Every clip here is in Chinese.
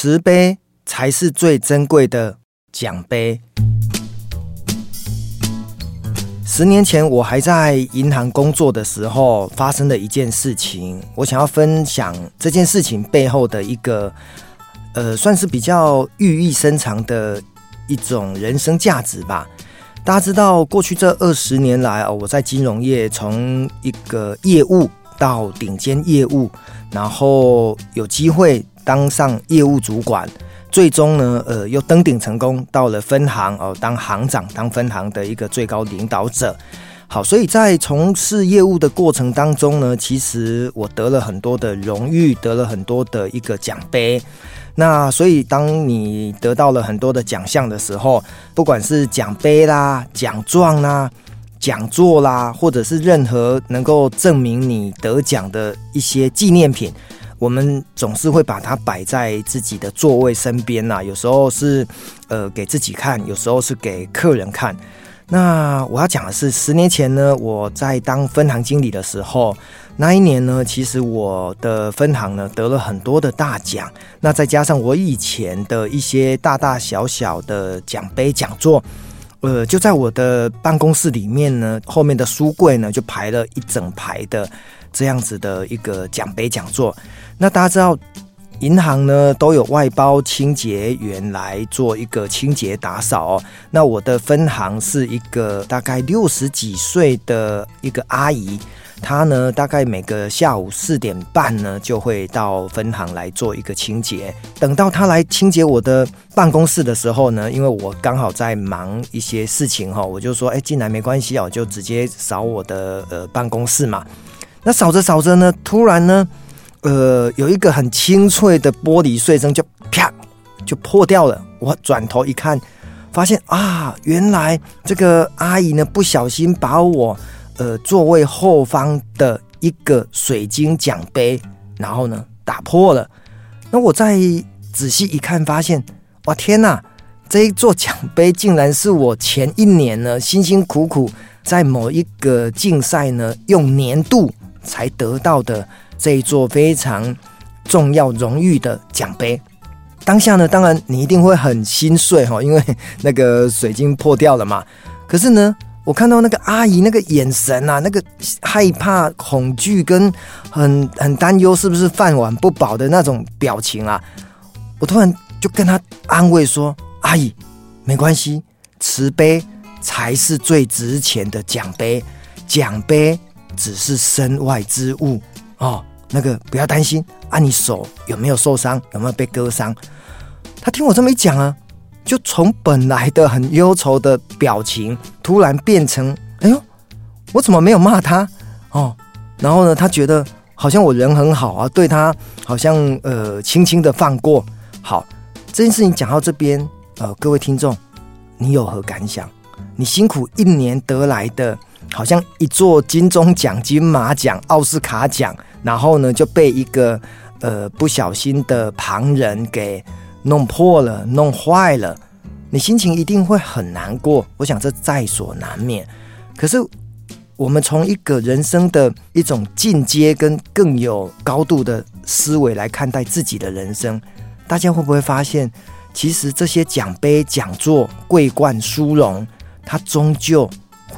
慈悲才是最珍贵的奖杯。十年前，我还在银行工作的时候，发生了一件事情。我想要分享这件事情背后的一个，呃，算是比较寓意深长的一种人生价值吧。大家知道，过去这二十年来哦，我在金融业从一个业务到顶尖业务，然后有机会当上业务主管。最终呢，呃，又登顶成功，到了分行哦，当行长，当分行的一个最高领导者。好，所以在从事业务的过程当中呢，其实我得了很多的荣誉，得了很多的一个奖杯。那所以，当你得到了很多的奖项的时候，不管是奖杯啦、奖状啦、讲座啦，或者是任何能够证明你得奖的一些纪念品。我们总是会把它摆在自己的座位身边呐，有时候是呃给自己看，有时候是给客人看。那我要讲的是，十年前呢，我在当分行经理的时候，那一年呢，其实我的分行呢得了很多的大奖。那再加上我以前的一些大大小小的奖杯讲座，呃，就在我的办公室里面呢，后面的书柜呢就排了一整排的这样子的一个奖杯讲座。那大家知道，银行呢都有外包清洁员来做一个清洁打扫哦。那我的分行是一个大概六十几岁的一个阿姨，她呢大概每个下午四点半呢就会到分行来做一个清洁。等到她来清洁我的办公室的时候呢，因为我刚好在忙一些事情哈，我就说哎，进来没关系哦，就直接扫我的呃办公室嘛。那扫着扫着呢，突然呢。呃，有一个很清脆的玻璃碎声，就啪就破掉了。我转头一看，发现啊，原来这个阿姨呢不小心把我呃座位后方的一个水晶奖杯，然后呢打破了。那我再仔细一看，发现哇天哪，这一座奖杯竟然是我前一年呢辛辛苦苦在某一个竞赛呢用年度才得到的。这一座非常重要荣誉的奖杯，当下呢，当然你一定会很心碎哈，因为那个水晶破掉了嘛。可是呢，我看到那个阿姨那个眼神啊，那个害怕、恐惧跟很很担忧，是不是饭碗不保的那种表情啊，我突然就跟她安慰说：“阿姨，没关系，慈悲才是最值钱的奖杯，奖杯只是身外之物哦。”那个不要担心啊，你手有没有受伤？有没有被割伤？他听我这么一讲啊，就从本来的很忧愁的表情，突然变成哎呦，我怎么没有骂他哦？然后呢，他觉得好像我人很好啊，对他好像呃轻轻的放过。好，这件事情讲到这边，呃，各位听众，你有何感想？你辛苦一年得来的，好像一座金钟奖、金马奖、奥斯卡奖。然后呢，就被一个呃不小心的旁人给弄破了、弄坏了，你心情一定会很难过。我想这在所难免。可是我们从一个人生的一种进阶跟更有高度的思维来看待自己的人生，大家会不会发现，其实这些奖杯、讲座、桂冠、殊荣，它终究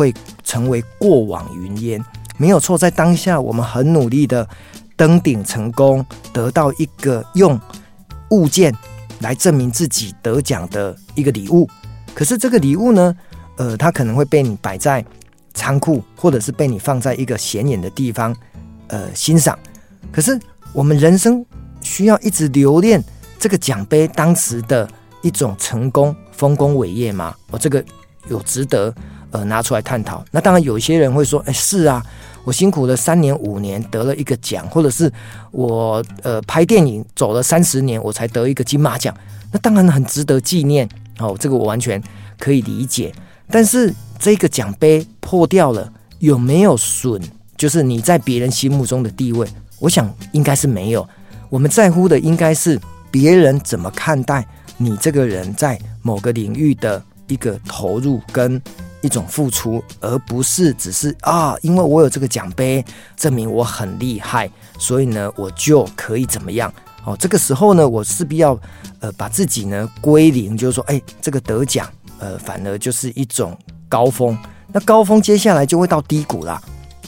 会成为过往云烟。没有错，在当下我们很努力的登顶成功，得到一个用物件来证明自己得奖的一个礼物。可是这个礼物呢，呃，它可能会被你摆在仓库，或者是被你放在一个显眼的地方，呃，欣赏。可是我们人生需要一直留恋这个奖杯当时的一种成功、丰功伟业吗？我、哦、这个有值得呃拿出来探讨。那当然，有些人会说，哎，是啊。我辛苦了三年五年，得了一个奖，或者是我呃拍电影走了三十年，我才得一个金马奖，那当然很值得纪念哦，这个我完全可以理解。但是这个奖杯破掉了，有没有损？就是你在别人心目中的地位，我想应该是没有。我们在乎的应该是别人怎么看待你这个人在某个领域的一个投入跟。一种付出，而不是只是啊，因为我有这个奖杯，证明我很厉害，所以呢，我就可以怎么样？哦，这个时候呢，我势必要呃把自己呢归零，就是说，哎，这个得奖，呃，反而就是一种高峰。那高峰接下来就会到低谷啦。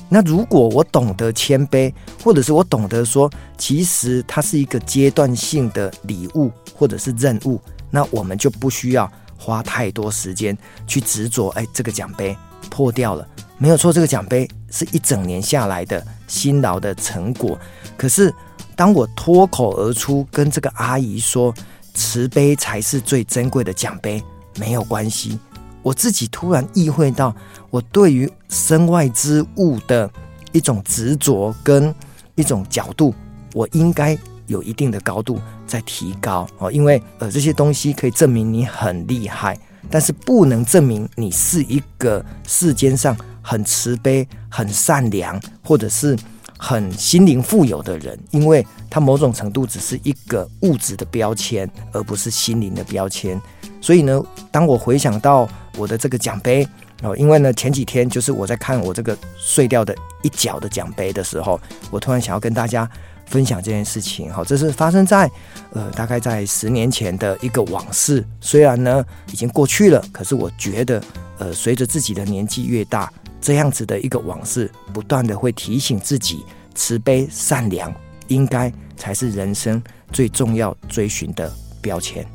那如果我懂得谦卑，或者是我懂得说，其实它是一个阶段性的礼物或者是任务，那我们就不需要花太多时间去执着。哎，这个奖杯破掉了，没有错，这个奖杯是一整年下来的辛劳的成果。可是当我脱口而出跟这个阿姨说，慈悲才是最珍贵的奖杯，没有关系。我自己突然意会到，我对于身外之物的一种执着跟一种角度，我应该有一定的高度在提高哦。因为呃，这些东西可以证明你很厉害，但是不能证明你是一个世间上很慈悲、很善良，或者是很心灵富有的人，因为它某种程度只是一个物质的标签，而不是心灵的标签。所以呢，当我回想到我的这个奖杯哦，因为呢前几天就是我在看我这个碎掉的一角的奖杯的时候，我突然想要跟大家分享这件事情。哈，这是发生在呃大概在十年前的一个往事。虽然呢已经过去了，可是我觉得呃随着自己的年纪越大，这样子的一个往事，不断的会提醒自己，慈悲善良应该才是人生最重要追寻的标签。